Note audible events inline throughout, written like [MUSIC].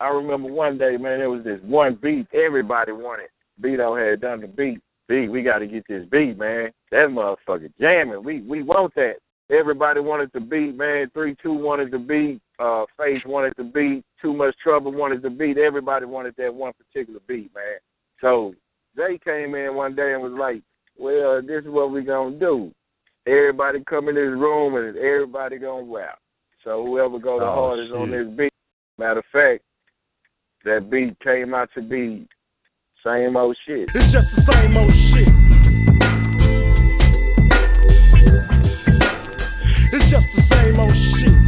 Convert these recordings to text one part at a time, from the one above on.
I remember one day, man, there was this one beat everybody wanted. Bido had done the beat. Beat, we got to get this beat, man. That motherfucker jamming. We we want that. Everybody wanted to beat, man. Three two wanted to beat. Uh, Face wanted to beat. Too much trouble wanted to beat. Everybody wanted that one particular beat, man. So they came in one day and was like, "Well, this is what we're gonna do. Everybody come in this room and everybody gonna rap. So whoever go the Oh, hardest on this beat. Matter of fact, that beat came out to be same old shit. It's just the same old shit. It's just the same old shit.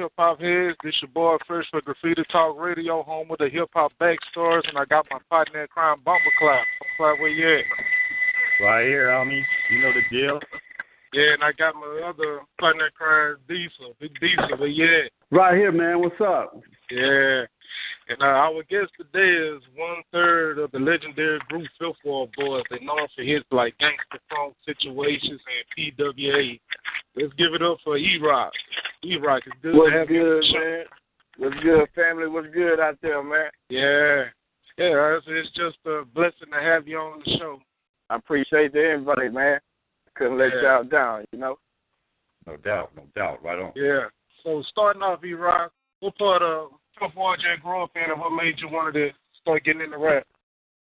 Hip hop heads? This your boy Fresh for Graffiti Talk Radio, home with the hip hop backstars, and I got my partner in crime, Bumper Clap. Bumper Clap, where you at? Right here, homie. You know the deal. Yeah, and I got my other partner in crime, Diesel. Big Diesel, where you at? Right here, man. What's up? Yeah. And uh, our guest today is one third of the legendary group Fifth Ward Boys. They're known for hits like Gangsta Funk Situations and PWA. Let's give it up for E Rock. E Rock, it's good What's to have you on good, the show. man? What's good, family? What's good out there, man? Yeah. Yeah, it's, it's just a blessing to have you on the show. I appreciate the invite, man. Couldn't let Yeah. y'all down, you know. No doubt, no doubt. Right on. Yeah. So starting off, E Rock, what part of Fifth Ward you grew up in and what made you want to start getting into rap?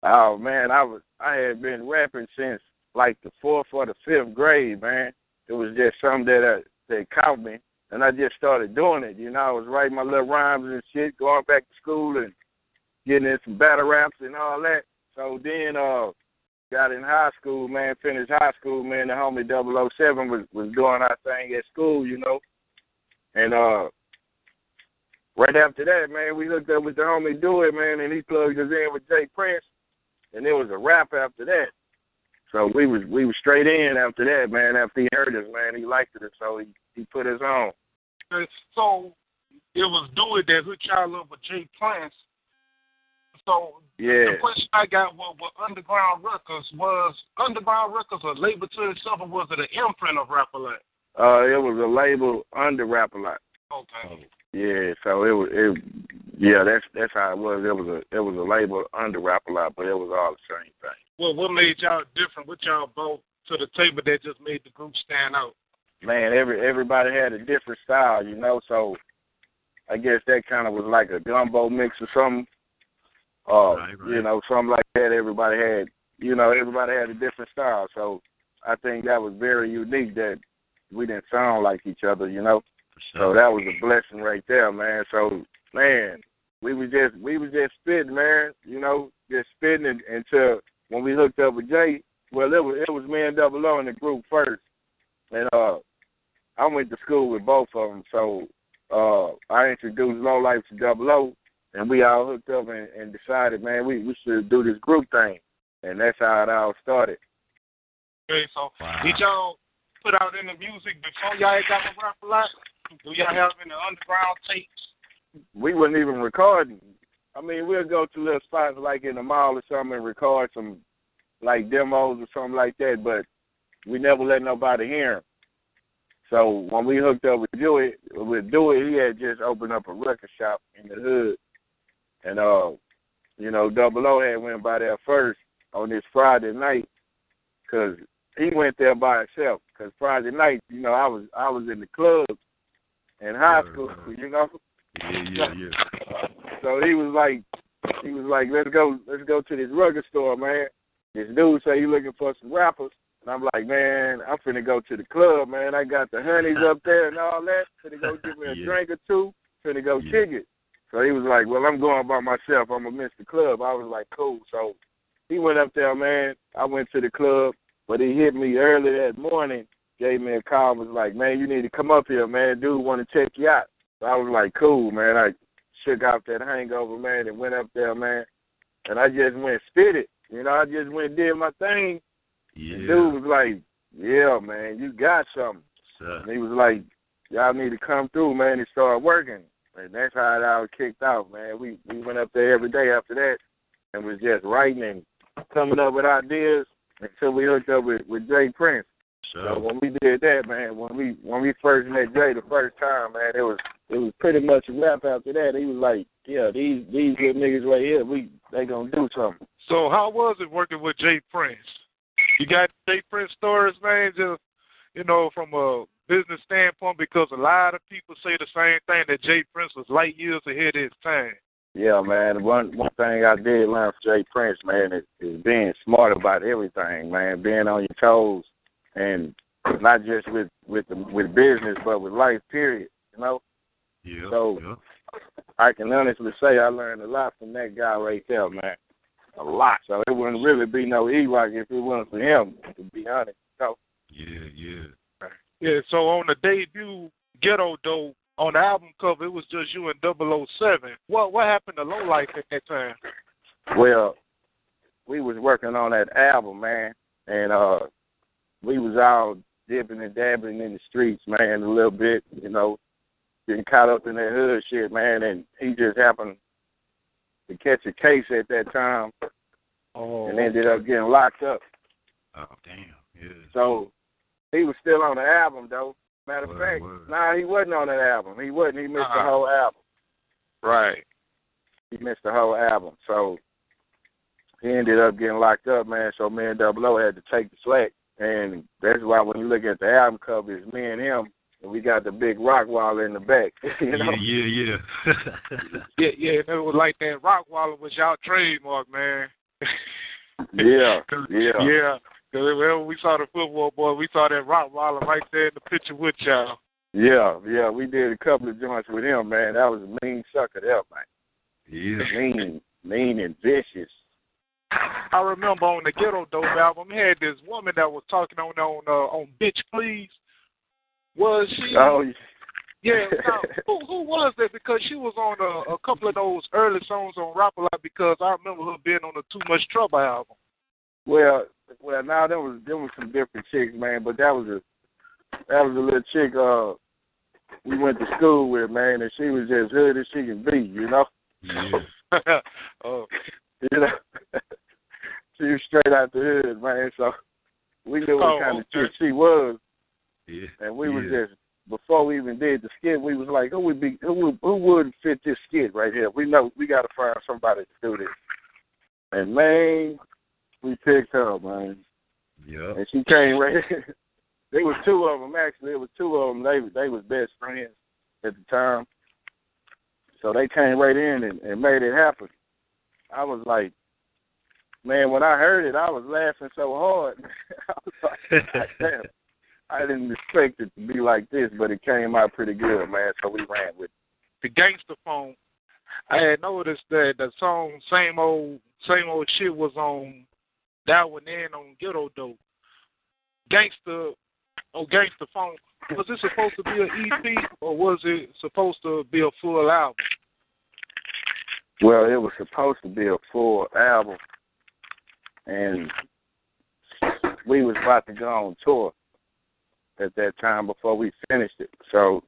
Oh man, I was I had been rapping since like the fourth or the fifth grade, man. It was just something that uh, that caught me, and I just started doing it. You know, I was writing my little rhymes and shit, going back to school and getting in some battle raps and all that. So then, uh, got in high school, man. Finished high school, man. The homie 007 was was doing our thing at school, you know, and uh. Right after that, man, we hooked up with the homie Do It, man, and he plugged us in with Jay Prince and there was a rap after that. So we was we was straight in after that, man. After he heard us, man, he liked it, so he he put us on. So it was Do It that hooked y'all up with Jay Prince. So Yeah, the question I got was, with Underground Records was Underground Records a label to itself or was it an imprint of Rap uh, it was a label under Rap. Okay. Yeah, so it was it. Yeah, that's that's how it was. It was a it was a label under Rap a Lot, but it was all the same thing. Well, what made y'all different? What y'all brought to the table that just made the group stand out? Man, every everybody had a different style, you know. So I guess that kind of was like a gumbo mix or something. Uh, Right, right. you know, something like that. Everybody had, you know, everybody had a different style. So I think that was very unique that we didn't sound like each other, you know. For So that was a blessing right there, man. So man, we was just we was just spitting, man. You know, just spitting until when we hooked up with Jay. Well, it was it was me and Double O in the group first, and uh, I went to school with both of them. So uh, I introduced Low Life to Double O, and we all hooked up and, and decided, man, we we should do this group thing, and that's how it all started. Okay, so Wow. did y'all put out any music before y'all had got to Rap a Lot? Do y'all have any underground tapes? we wasn't even recording. I mean, we'll go to little spots like in the mall or something and record some like demos or something like that, but we never let nobody hear 'em. So when we hooked up with It, with It, he had just opened up a record shop in the hood, and uh, you know, Double O had went by there first on this Friday night, cause he went there by himself. Cause Friday night, you know, I was I was in the club in high Right, school, [LAUGHS] you know. Yeah, yeah, yeah. So he was like, he was like, let's go, let's go to this record store, man. This dude say he looking for some rappers. And I'm like, man, I'm finna go to the club, man. I got the honeys up [LAUGHS] there and all that. Finna go give me a Yeah. drink or two. Finna go Yeah. kick it. So he was like, well, I'm going by myself. I'm gonna miss the club. I was like, cool. So he went up there, man. I went to the club, but he hit me early that morning. Gave me a call. Was like, man, you need to come up here, man. Dude, want to check you out. So I was like, cool, man. I shook off that hangover, man, and went up there, man. And I just went spit it. You know, I just went and did my thing. Yeah. The dude was like, yeah, man, you got something. Sir. And he was like, y'all need to come through, man, and start working. And that's how it all kicked off, man. We we went up there every day after that and was just writing and coming up with ideas until we hooked up with, with Jay Prince. So when we did that, man, when we when we first met Jay the first time, man, it was it was pretty much a wrap after that. He was like, Yeah, these these good niggas right here, we they gonna do something. So how was it working with Jay Prince? You got Jay Prince stories, man, just you know, from a business standpoint because a lot of people say the same thing that Jay Prince was light years ahead of his time. Yeah, man. One one thing I did learn from Jay Prince, man, is, is being smart about everything, man. Being on your toes, and not just with with the, with business, but with life. Period. You know, Yeah. So- yeah. I can honestly say I learned a lot from that guy right there, man. A lot. So it wouldn't really be no E Rock if it wasn't for him. To be honest. So Yeah, yeah. Yeah, so on the debut Ghetto Dope on the album cover it was just you and 007. What what happened to Low Life at that time? Well, we was working on that album, man, and uh we was all dipping and dabbling in the streets, man, a little bit, you know, getting caught up in that hood shit, man, and he just happened to catch a case at that time Oh, and ended up getting locked up. Oh damn. Yeah. So he was still on the album though. Matter of fact, word. nah, he wasn't on that album. He wasn't. He missed the Uh-uh. whole album. right. he missed the whole album. So he ended up getting locked up, man. So me and Double O had to take the slack. And that's why when you look at the album cover, it's me and him, and we got the big rock wall in the back. [LAUGHS] you know? Yeah, yeah, [LAUGHS] yeah. Yeah, yeah, and it was like that Rottweiler was y'all trademark, man. yeah, [LAUGHS] yeah, Yeah. Because whenever we saw the football boy, we saw that Rottweiler right there in the picture with y'all. yeah, yeah. We did a couple of joints with him, man. That was a mean sucker there, man. yeah. Mean, mean and vicious. I remember on the Ghetto Dope album, he had this woman that was talking on on uh, on Bitch Please. Was she? Oh, yeah. [LAUGHS] Now, who who was that? Because she was on a, a couple of those early songs on Rap a Lot. Because I remember her being on the Too Much Trouble album. well, well. Now there was there was some different chicks, man. But that was a that was a little chick. Uh, we went to school with, man, and she was as hood as she can be, you know. Yeah. [LAUGHS] oh, You know, [LAUGHS] she was straight out the hood, man. So we knew what Oh, kind of chick she was, Yeah. and we was yeah. just before we even did the skit, we was like, who would be, who would, who would fit this skit right here? We know we got to find somebody to do this. And man, we picked her, man, Yeah. and she came right. [LAUGHS] there was two of them actually. There was two of them. They they was best friends at the time. So they came right in and, and made it happen. I was like, man, when I heard it, I was laughing so hard. [LAUGHS] I was like, [LAUGHS] damn. I didn't expect it to be like this, but it came out pretty good, man. So we ran with it. the Gangsta Funk. I had noticed that the song "Same Old Same Old Shit" was on that one and on Ghetto Dope. Gangster, oh Gangsta Funk. Was it supposed to be an EP or was it supposed to be a full album? Well, it was supposed to be a full album, and we was about to go on tour at that time before we finished it. So,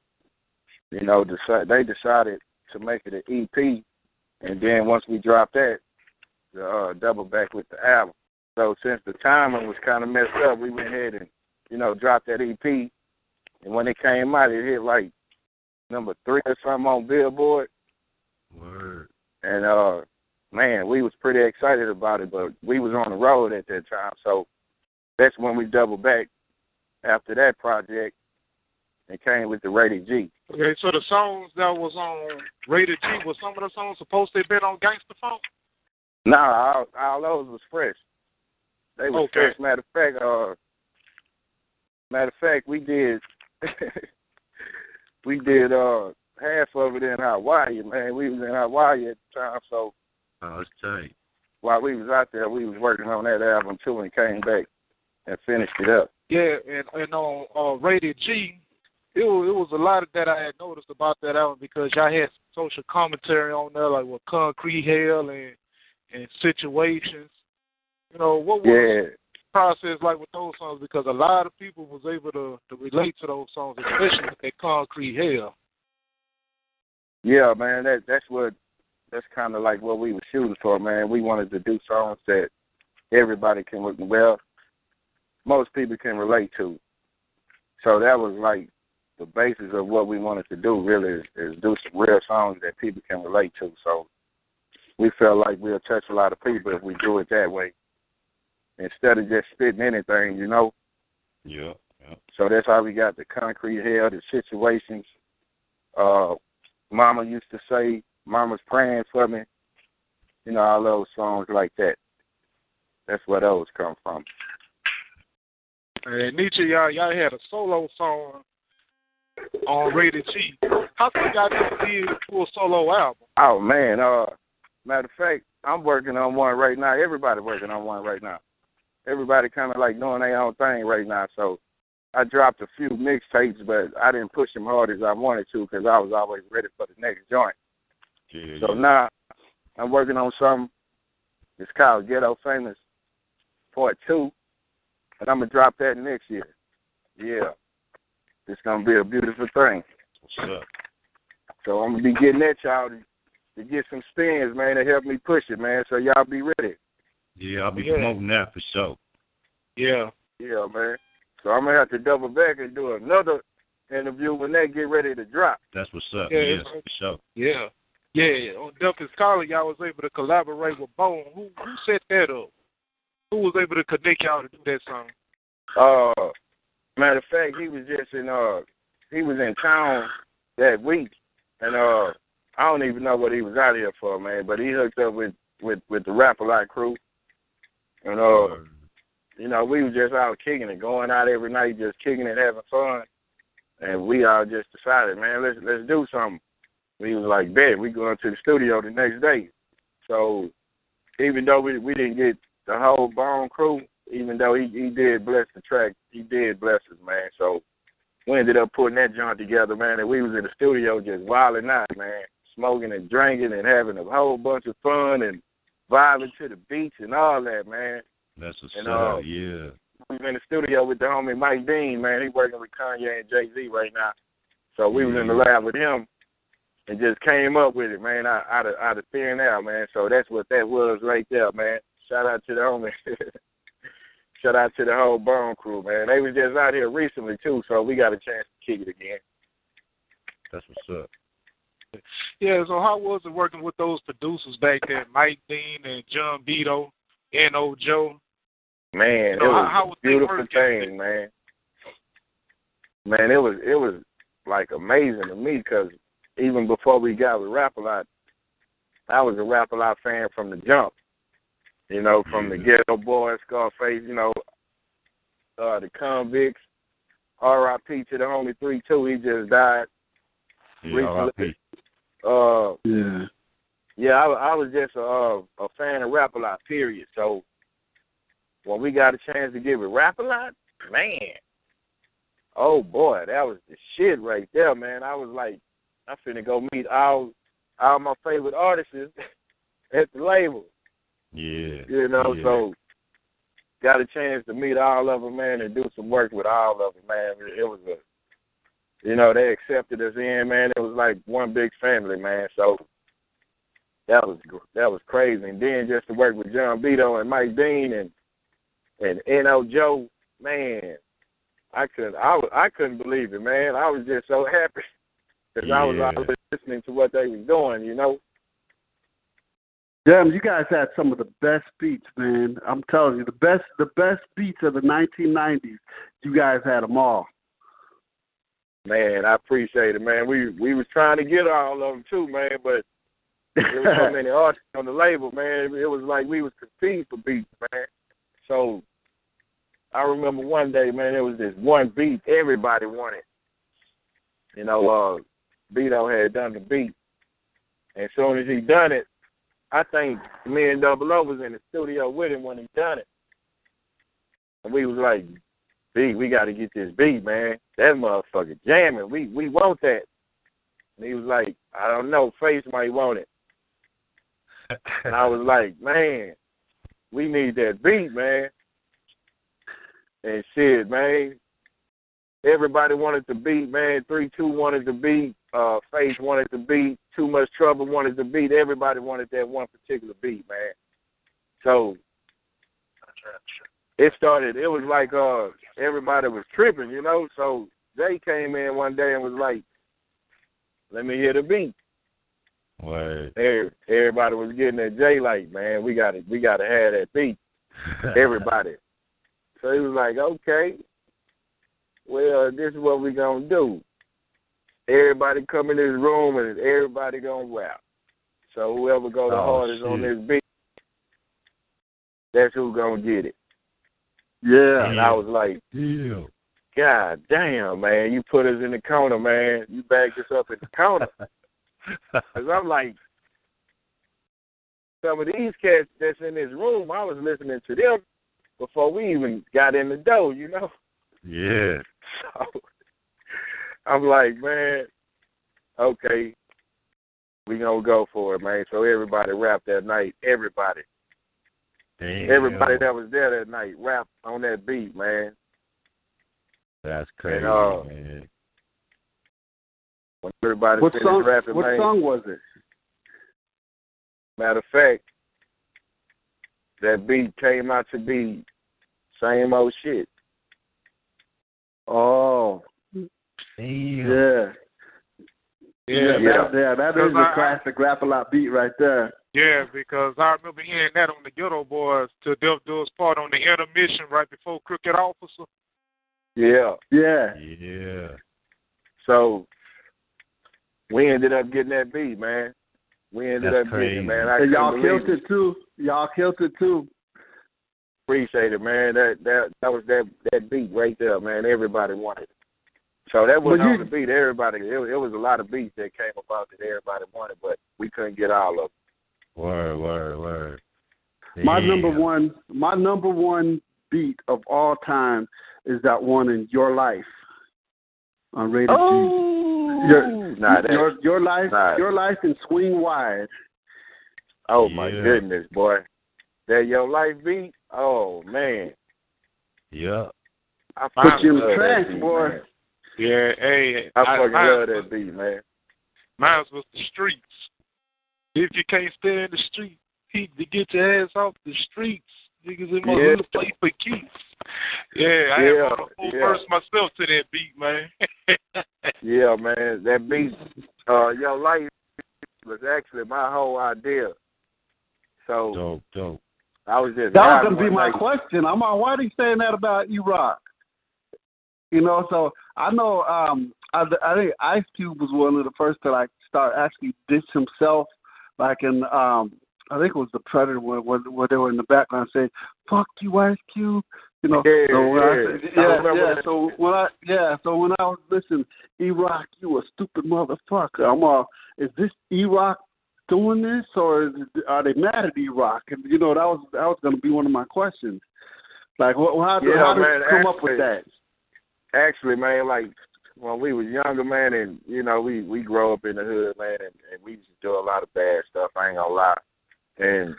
you know, deci- they decided to make it an EP, and then once we dropped that, to, uh, double back with the album. So since the timing was kind of messed up, we went ahead and you know dropped that EP, and when it came out, it hit like number three or something on Billboard. Word. And uh man, we was pretty excited about it, but we was on the road at that time, so that's when we doubled back after that project and came with the Rated G. Okay, so the songs that was on Rated G was some of the songs supposed to have been on Gangsta Funk? Nah, all, all those was fresh. They was Okay. fresh. Matter of fact, uh matter of fact, we did [LAUGHS] we did uh half of it in Hawaii, man. We was in Hawaii at the time, so Oh, it's tight. while we was out there, we was working on that album too, and came back and finished it up. Yeah, and and on uh, Rated G, it was it was a lot of that I had noticed about that album because y'all had social commentary on there, like with concrete hell and and situations. You know what was Yeah, the process like with those songs? Because a lot of people was able to to relate to those songs, especially with that concrete hell. yeah, man. That that's what that's kind of like what we were shooting for, man. We wanted to do songs that everybody can well, most people can relate to. So that was like the basis of what we wanted to do. Really, is, is do some real songs that people can relate to. So we felt like we'll touch a lot of people if we do it that way, instead of just spitting anything, you know. Yeah. Yeah. So that's how we got the concrete hell, the situations. Uh, Mama used to say, "Mama's praying for me." You know, all those songs like that. That's where those come from. And Nietzsche, y'all y'all had a solo song on Rated G. How come y'all never did do a solo album? Oh man, uh, matter of fact, I'm working on one right now. Everybody working on one right now. Everybody kind of like doing their own thing right now. So I dropped a few mixtapes, but I didn't push them hard as I wanted to because I was always ready for the next joint. Yeah. So yeah. now I'm working on something. It's called Ghetto Famous Part Two, and I'm gonna drop that next year. Yeah, it's gonna be a beautiful thing. What's up? So I'm gonna be getting that y'all to, to get some spins, man, to help me push it, man. So y'all be ready. Yeah, I'll be Yeah. promoting that for sure. Yeah. Yeah, man. So I'm gonna have to double back and do another interview when they get ready to drop. That's what's up. Yeah, Yeah, for sure. Yeah. Yeah, on Dumpus College, y'all was able to collaborate with Bone. Who who set that up? Who was able to connect y'all to do that song? Uh, matter of fact, he was just in uh, he was in town that week, and uh, I don't even know what he was out here for, man. But he hooked up with with with the Rap a Lot crew, and uh, you know, we was just out kicking it, going out every night, just kicking it, having fun, and we all just decided, man, let's let's do something. We was like, bet we going to the studio the next day. So even though we we didn't get the whole Bone crew, even though he he did bless the track, he did bless us, man. So we ended up putting that joint together, man, and we was in the studio just wilding out, man, smoking and drinking and having a whole bunch of fun and vibing to the beats and all that, man. That's what's And, uh, yeah. We was in the studio with the homie Mike Dean, man. He working with Kanye and Jay Z right now. So we was in the lab with him and just came up with it, man, out out of out of thin air, man. So that's what that was right there, man. Shout out to the homie. [LAUGHS] Shout out to the whole Bone crew, man. They was just out here recently too, so we got a chance to kick it again. That's what's up. Yeah, so how was it working with those producers back then, Mike Dean and John Bido, N.O. Joe? Man, it So how- was how a was beautiful thing, man. Man, it was it was like amazing to me because even before we got with Rap a Lot, I was a Rap a Lot fan from the jump. You know, from the Geto Boys, Scarface, you know, uh, the Convicts. R.I.P. to the only three two. He just died. Yeah, Recently. RIP. Uh, Yeah. yeah, I, I was just a uh, a fan of Rap a Lot. Period. So when we got a chance to give it Rap a Lot, man, oh boy, that was the shit right there, man. I was like, I'm finna go meet all all my favorite artists [LAUGHS] at the label. Yeah. You know, yeah. so got a chance to meet all of them, man, and do some work with all of them, man. It was a, you know, they accepted us in, man. It was like one big family, man. So that was that was crazy. And then just to work with John Bido and Mike Dean and and N.O. Joe, man, I couldn't I was, I couldn't believe it, man. I was just so happy [LAUGHS] because I was Yeah. always listening to what they was doing, you know. Damn, you guys had some of the best beats, man. I'm telling you, the best, the best beats of the 1990s. You guys had them all. Man, I appreciate it, man. We we was trying to get all of them too, man, but there was so [LAUGHS] many artists on the label, man. It was like we was competing for beats, man. So I remember one day, man, there was this one beat everybody wanted. You know, uh Bido had done the beat. And as soon as he done it, I think me and Double O was in the studio with him when he done it. And we was like, B, we gotta get this beat, man. That motherfucker jamming. We we want that. And he was like, I don't know, Face might want it. And I was like, [LAUGHS] Man, we need that beat, man. And shit, man. Everybody wanted to beat, man. Three two wanted to beat. Uh, Face wanted to beat. Too much trouble wanted to beat. Everybody wanted that one particular beat, man. So it started. It was like uh, everybody was tripping, you know. So Jay came in one day and was like, "Let me hear the beat." Word. Everybody was getting that Jay like, "Man, we got to, we got to have that beat." [LAUGHS] Everybody. So he was like, "Okay, well, this is what we gonna do. Everybody come in this room and everybody gonna rap. So whoever go the Oh, hardest on shit. this beat, that's who gonna get it." Yeah. And I was like, Yeah. God damn, man, you put us in the corner, man. You backed us up in the corner. [LAUGHS] Cause I'm like, some of these cats that's in this room, I was listening to them before we even got in the door, you know. yeah. So [LAUGHS] I'm like, man, okay, we gonna go for it, man. So everybody rapped that night. Everybody, Damn. everybody that was there that night rapped on that beat, man. That's crazy, uh, man. When everybody What song? rapping, What man. song was it? Matter of fact, that beat came out to be same old shit. Oh, Damn. yeah. Yeah, Yeah. That, yeah, that Because is I- a classic rap a lot beat right there. Yeah, because I remember hearing that on the Geto Boys to Def Do's part on the intermission right before Crooked Officer. Yeah. Yeah. Yeah. So we ended up getting that beat, man. We ended That's up getting it, man. I And y'all killed believe it too. Y'all killed it too. Appreciate it, man. That that that was that that beat right there, man. Everybody wanted it. So that was But you- the beat. Everybody, it, it was a lot of beats that came about that everybody wanted, but we couldn't get all of them. Word, word, word. My Damn. number one, my number one beat of all time is that one in Your Life on Rated Oh, Your- nah, that, Your Your Life, nah. Your Life, and Swing Wide. oh my Yeah. goodness, boy, that your life beat. Oh man, Yeah. I Put you in the trash, beat, boy. man. Yeah, hey, I fucking love that beat, man. Mine was the streets. If you can't stay in the street, he to get your ass off the streets. Niggas in my Yeah. hood play for keeps. Yeah, I Yeah, had wrote a full yeah. verse myself to that beat, man. [LAUGHS] Yeah, man, that beat, uh, your life was actually my whole idea. So Dope, dope. I was just That was gonna be my night. question. I'm like, why are they saying that about Iraq? You know, so I know um I, I think Ice Cube was one of the first to like start actually diss himself, like in um I think it was the Predator where, where, where they were in the background saying "fuck you, Ice Cube," you know. Yeah, so when I yeah. I yeah, yeah. that. So when I yeah, so when I was listening, Iraq, you a stupid motherfucker. I'm all, is this Iraq doing this, or is it, are they mad at Iraq? And you know, that was that was going to be one of my questions. Like, what, how, Yeah, how did man, you come up with that? Actually, man, like when we was younger, man, and you know, we we grow up in the hood, man, and, and we used to do a lot of bad stuff. I ain't gonna lie, and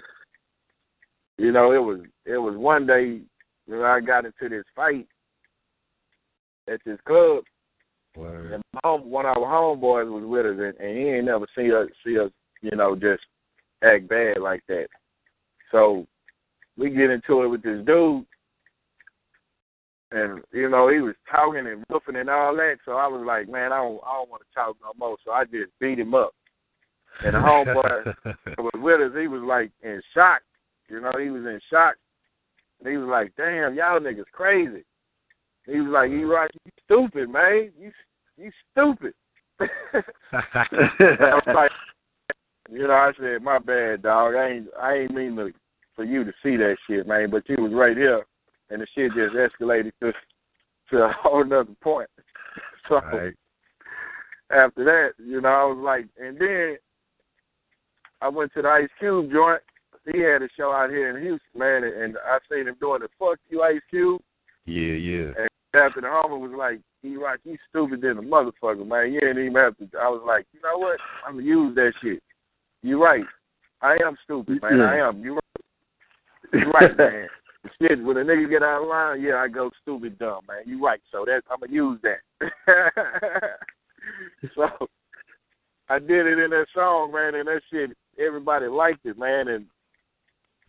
you know, it was it was one day when I got into this fight at this club, Word. and my home, one of our homeboys was with us, and, and he ain't never see us see us, you know, just act bad like that. So we get into it with this dude, and you know he was talking and woofing and all that. So I was like, man, I don't, I don't want to talk no more. So I just beat him up. And the homeboy that [LAUGHS] was with us, he was like in shock. You know, he was in shock. And he was like, damn, y'all niggas crazy. He was like, you right, you stupid, man. You you stupid. [LAUGHS] I was like, you know, I said, my bad, dog. I ain't I ain't mean to for you to see that shit, man. But you was right here, and the shit just escalated to to a whole nother point. [LAUGHS] So Right. after that, you know, I was like, and then I went to the Ice Cube joint. He had a show out here in Houston, man, and, I seen him doing the fuck you Ice Cube. Yeah, yeah. And after the homie was like, "He rock, you stupid than a motherfucker, man. You ain't even have to." I was like, you know what? I'm gonna use that shit. You right. I am stupid, man. Yeah. I am. You're right. You're right, [LAUGHS] man. Shit when a nigga get out of line, yeah, I go stupid dumb, man. You right. So that I'm gonna use that. [LAUGHS] so I did it in that song, man, and that shit everybody liked it, man, and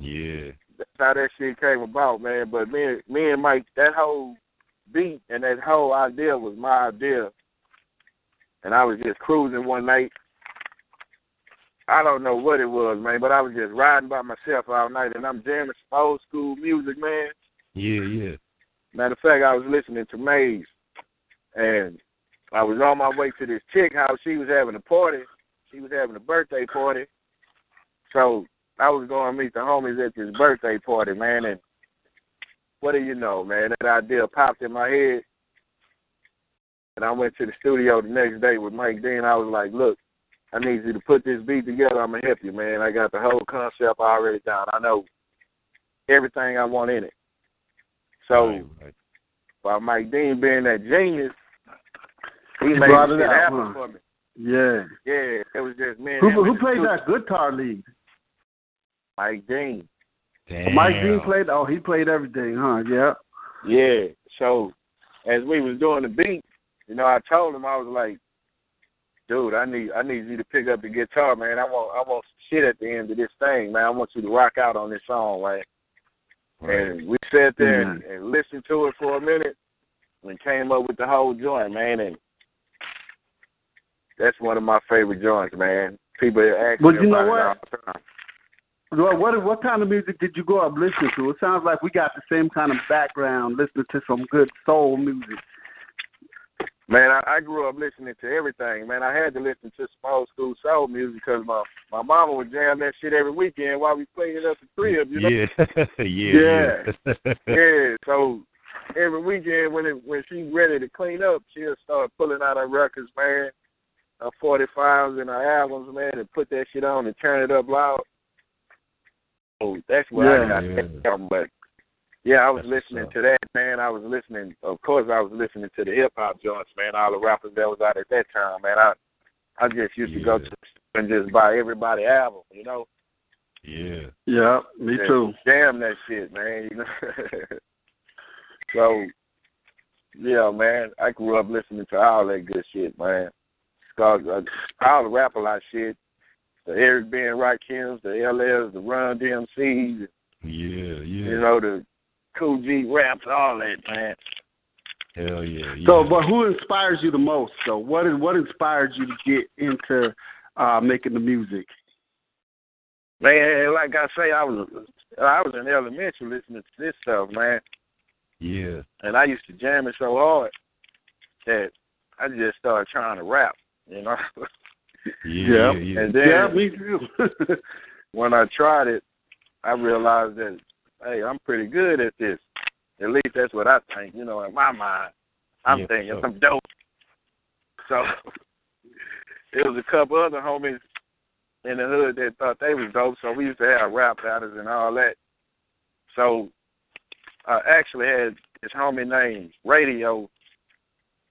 Yeah. that's how that shit came about, man. But me, and- me and Mike, that whole beat and that whole idea was my idea. And I was just cruising one night. I don't know what it was, man, but I was just riding by myself all night, and I'm jamming some old school music, man. Yeah, yeah. Matter of fact, I was listening to Maze, and I was on my way to this chick house. She was having a party. She was having a birthday party. So I was going to meet the homies at this birthday party, man. And what do you know, man? That idea popped in my head. And I went to the studio the next day with Mike Dean. I was like, look, I need you to put this beat together. I'm going to help you, man. I got the whole concept already down. I know everything I want in it. So Right, right. by Mike Dean being that genius, he, He made brought it it out, happen huh? for me. Yeah. Yeah, it was just me and Who who played that guitar lead? Mike Dean. Damn. Mike Dean played. Oh, he played everything, huh? Yeah. Yeah. So as we was doing the beat, you know, I told him I was like, dude, I need I need you to pick up the guitar, man. I want I want some shit at the end of this thing, man. I want you to rock out on this song, right? Right. And we sat there and, Mhm. and listened to it for a minute and came up with the whole joint, man. And that's one of my favorite joints, man. People ask Well, me you know what? it all the time. Well, what what kind of music did you grow up listening to? It sounds like we got the same kind of background, listening to some good soul music. Man, I, I grew up listening to everything. Man, I had to listen to some old school soul music because my my mama would jam that shit every weekend while we played it at the crib. You know, Yeah, [LAUGHS] yeah, yeah. [LAUGHS] yeah. So every weekend when it when she's ready to clean up, she'll start pulling out her records, man, her forty fives and her albums, man, and put that shit on and turn it up loud. Oh, that's where I got Yeah. that from. But yeah, I was That's listening up. to that, man. I was listening. Of course, I was listening to the hip hop joints, man. All the rappers that was out at that time, man. I I just used to go to the store and just buy everybody album, you know. yeah. Yeah, me Yeah, too. Damn that shit, man. You know. [LAUGHS] so, yeah, man. I grew up listening to all that good shit, man. Cause uh, all the rap a lot shit, the Eric Ben Rakims, the LLs, the Run DMCs, Yeah, yeah. you know, the Kool G Raps, all that, man. Hell yeah. yeah. So, but who inspires you the most? So, what is what inspired you to get into uh making the music? Man, like I say, I was I was in elementary listening to this stuff, man. yeah. and I used to jam it so hard that I just started trying to rap, you know. Yeah, Yeah. yeah. and then yeah, me too. [LAUGHS] when I tried it, I realized that hey, I'm pretty good at this. At least that's what I think, you know, in my mind. I'm Yeah, thinking sure. I'm dope. So [LAUGHS] there was a couple other homies in the hood that thought they was dope, so we used to have rap battles and all that. So I actually had this homie named Radio.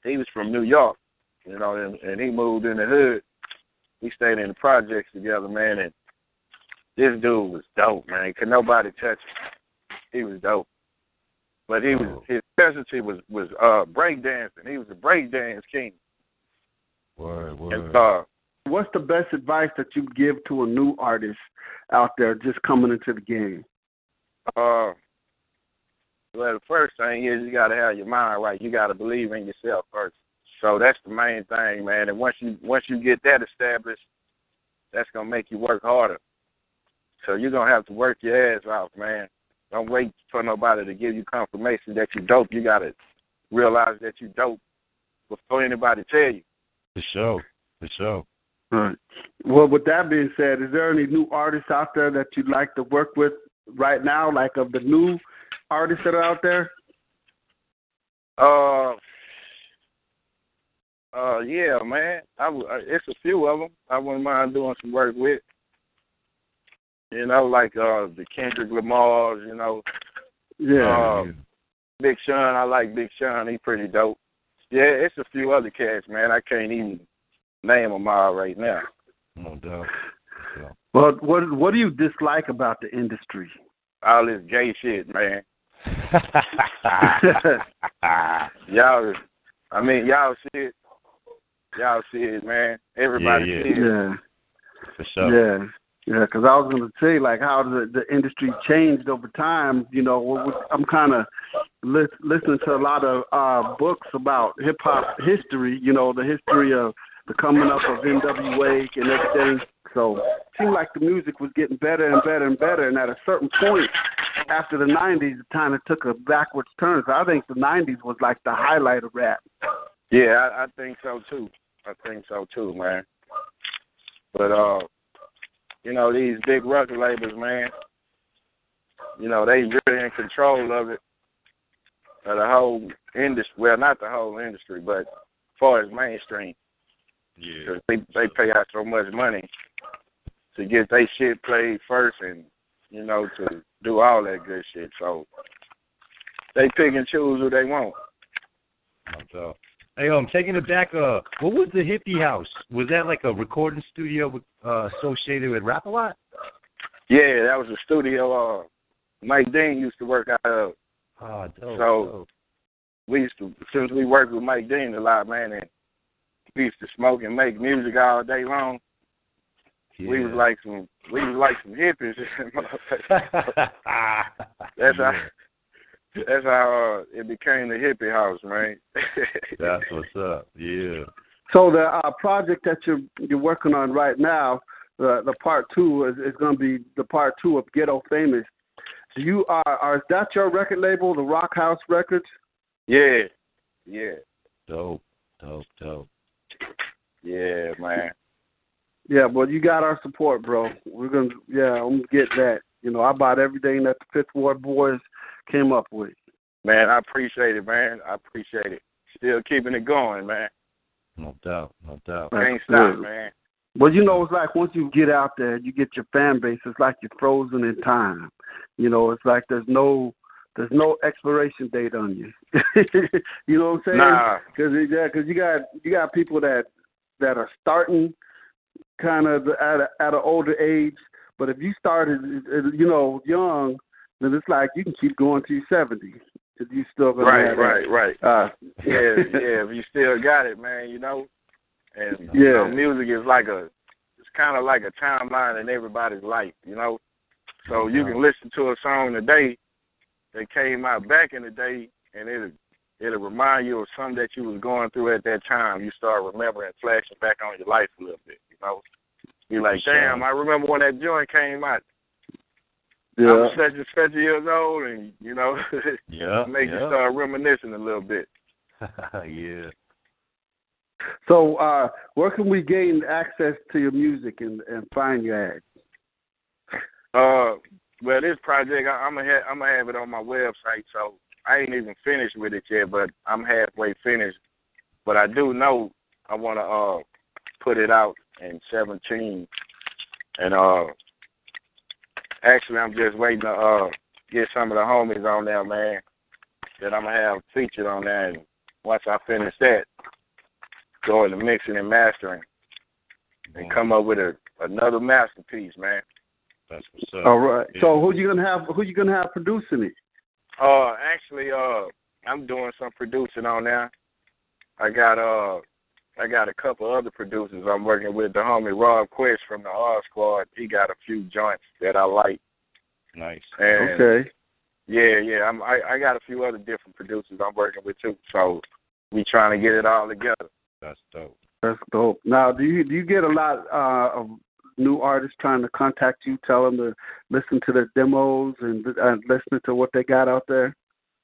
He was from New York, you know, and, and he moved in the hood. We stayed in the projects together, man, and this dude was dope, man. Could nobody touch him. He was dope. But he was his specialty was was uh break dancing. He was a break dance king. Word, word. And uh What's the best advice that you give to a new artist out there just coming into the game? uh well the first thing is you gotta have your mind right. You gotta believe in yourself first. So that's the main thing, man. And once you once you get that established, that's gonna make you work harder. So you're gonna have to work your ass off, man. Don't wait for nobody to give you confirmation that you dope. You gotta realize that you dope before anybody tell you. For sure. For sure. Right. Well, with that being said, is there any new artists out there that you'd like to work with right now, like of the new artists that are out there? Uh, uh, yeah, man. I w- uh, it's a few of them. I wouldn't mind doing some work with. You know, like uh the Kendrick Lamar's. You know, Yeah. Uh, Big Sean. I like Big Sean. He pretty dope. Yeah, it's a few other cats, man. I can't even name them all right now. No doubt. Yeah. Well, what what do you dislike about the industry? All this gay shit, man. [LAUGHS] [LAUGHS] Y'all, I mean, y'all see it. Y'all see it, man. Everybody Yeah, yeah. see it. yeah. For sure. Yeah, yeah. Because I was going to say, like, how the the industry changed over time. You know, I'm kind of lis- listening to a lot of uh books about hip hop history. You know, the history of the coming up of NWA and everything. So it seemed like the music was getting better and better and better. And at a certain point, after the '90s, it kind of took a backwards turn. So I think the '90s was like the highlight of rap. Yeah, I, I think so too. I think so too, man. But uh, you know, these big record labels, man, you know, they really in control of it. Of the whole industry well, not the whole industry, but as far as mainstream. Yeah. Because they they pay out so much money to get their shit played first and, you know, to do all that good shit. So they pick and choose who they want. Doubt. Hey, um, taking it back, uh, what was the hippie house? Was that like a recording studio with, uh, associated with Rap a Lot? Yeah, that was a studio uh Mike Dean used to work out of. Oh, dope. So- dope. We used to since we worked with Mike Dean a lot, man, and we used to smoke and make music all day long. We was like some we was like some hippies. [LAUGHS] [LAUGHS] That's how that's how uh, it became the hippie house, man. [LAUGHS] That's what's up. Yeah. So the uh, project that you're you're working on right now, the the part two is, is going to be the part two of Ghetto Famous. Do you are are is that your record label, the Rock House Records? yeah, yeah, Dope. Dope. Dope. yeah, man. Yeah, well, you got our support, bro. We're gonna yeah, I'm gonna get that. You know, I bought everything that the Fifth Ward Boys came up with. Man, I appreciate it, man. I appreciate it. Still keeping it going, man. No doubt. No doubt. That's Can't stop, man. Well, you know, it's like once you get out there, you get your fan base. It's like you're frozen in time. You know, it's like there's no there's no expiration date on you. [LAUGHS] you know what I'm saying? Nah, Because yeah, cause you got you got people that that are starting kind of at a, at an older age, but if you started uh, you know young, then it's like you can keep going to your seventy. If you still gonna right, have right, right. that. Uh, Yeah, yeah. If you still got it, man, you know. And [LAUGHS] Yeah. you know, music is like a it's kind of like a timeline in everybody's life, you know. So you can listen to a song today that came out back in the day, and it'll it'll remind you of something that you was going through at that time. You start remembering, flashing back on your life a little bit, you know. You're like, damn, I remember when that joint came out. I yeah. was such and such years old, and you know, [LAUGHS] Yeah. make you start reminiscing a little bit. [LAUGHS] yeah. So, uh, where can we gain access to your music and, and find your act? Uh, well, this project I, I'm gonna ha- I'm gonna have it on my website, so I ain't even finished with it yet, but I'm halfway finished. But I do know I want to uh put it out in 17, and uh, actually I'm just waiting to uh get some of the homies on there, man, that I'm gonna have featured on there, and once I finish that, go into mixing and mastering, and come up with a another masterpiece, man. That's what's up. All right. Yeah. So, who you gonna have? Who you gonna have producing it? Uh, actually, uh, I'm doing some producing on there. I got uh, I got a couple other producers I'm working with. The homie Rob Quest from the R Squad. He got a few joints that I like. Nice. And Okay. yeah, yeah, I'm I, I got a few other different producers I'm working with too. So we trying to get it all together. That's dope. That's dope. Now, do you do you get a lot uh, of new artists trying to contact you, tell them to listen to their demos and uh, listen to what they got out there?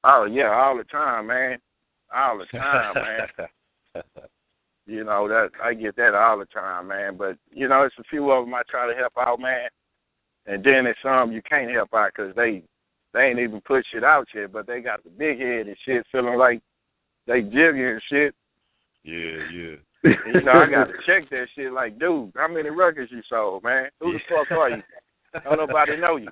Oh yeah, all the time, man. All the time, man. [LAUGHS] You know that I get that all the time, man. But you know, it's a few of them I try to help out, man. And then there's some you can't help out because they they ain't even put shit out yet, but they got the big head and shit, feeling like they jiggy and shit. Yeah, yeah. And, you know, I got to [LAUGHS] check that shit. Like, dude, how many records you sold, man? Who the fuck are you? Don't nobody know you.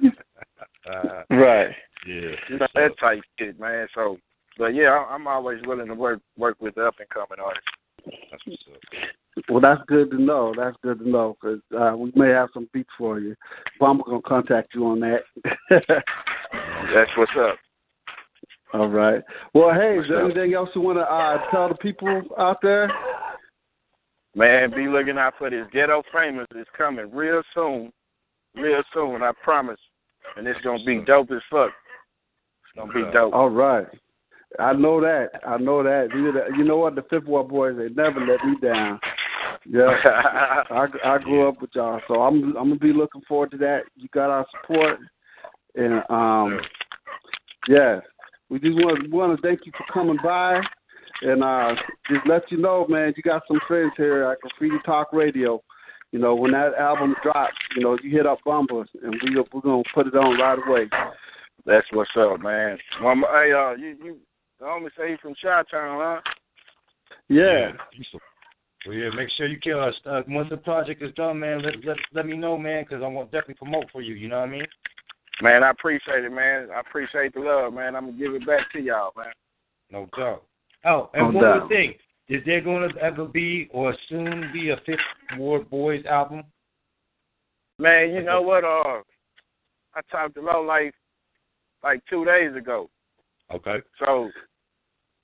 Uh, [LAUGHS] Right. yeah. You know that type shit, man. So, but yeah, I- I'm always willing to work work with the up and coming artists. That's what's up. Well, that's good to know. That's good to know because uh, we may have some beats for you. Bumble gonna contact you on that. [LAUGHS] That's what's up. All right. Well, hey, is there up? anything else you want to uh, tell the people out there? Man, be looking out for this ghetto famous. It's coming real soon, real soon. I promise. And it's gonna be dope as fuck. It's gonna be dope. All right. I know that. I know that. You know- what? The Fifth Ward Boys, they never let me down. Yeah. [LAUGHS] I I grew up with y'all, so I'm I'm gonna be looking forward to that. You got our support, and um, yeah, we just want to want to thank you for coming by, and uh, just let you know, man, you got some friends here at Graffiti Talk Radio. You know, when that album drops, you know, you hit up Bumble, and we we're gonna put it on right away. That's what's up, man. Well, hey, uh, you you the homie say you from Chi Town, huh? Yeah. You Well, yeah, make sure you kill us. Uh, once the project is done, man, let let let me know, man, because I want definitely promote for you. You know what I mean? Man, I appreciate it, man. I appreciate the love, man. I'm gonna give it back to y'all, man. No doubt. Oh, and No one doubt. more thing: is there going to ever be or soon be a Fifth Ward Boys album? Man, you know what? Uh, I talked to Low Life like two days ago. Okay. So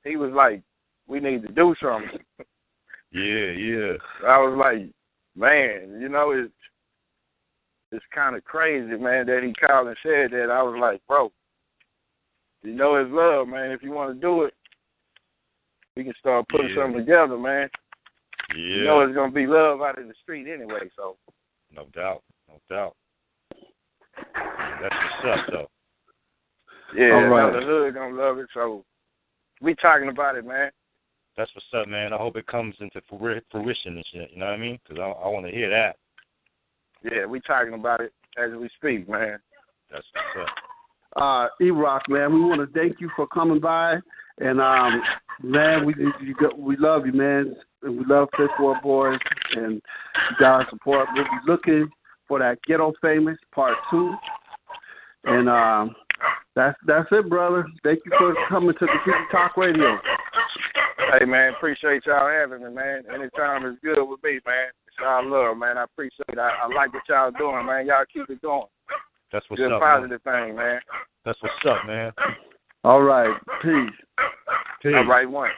he was like, "We need to do something." Yeah, yeah. I was like, "Man, you know it's it's kind of crazy, man, that he called and said that." I was like, "Bro, you know it's love, man. If you want to do it, we can start putting Yeah. something together, man. Yeah. You know it's gonna be love out in the street anyway. So No doubt. No doubt. That's what's up, though. yeah, All right. now the hood gonna love it. So we talking about it, man. That's what's up, man. I hope it comes into fruition and shit. You know what I mean? Because I, I want to hear that. Yeah, we talking about it as we speak, man. That's what's up. uh, E-Rock, man, we want to thank you for coming by, and um, man, we you got, we love you, man, and we love Fifth Ward Boys, and you support. We'll be looking for that Ghetto Famous Part Two, and um, that's that's it, brother. Thank you for coming to the City Talk Radio. Hey man, appreciate y'all having me, man. Anytime is good with me, man. It's all love, man. I appreciate it. I, I like what y'all doing, man. Y'all keep it going. That's what's Good up. man. positive thing, man. That's what's up, man. All right, peace. Peace. All right, one.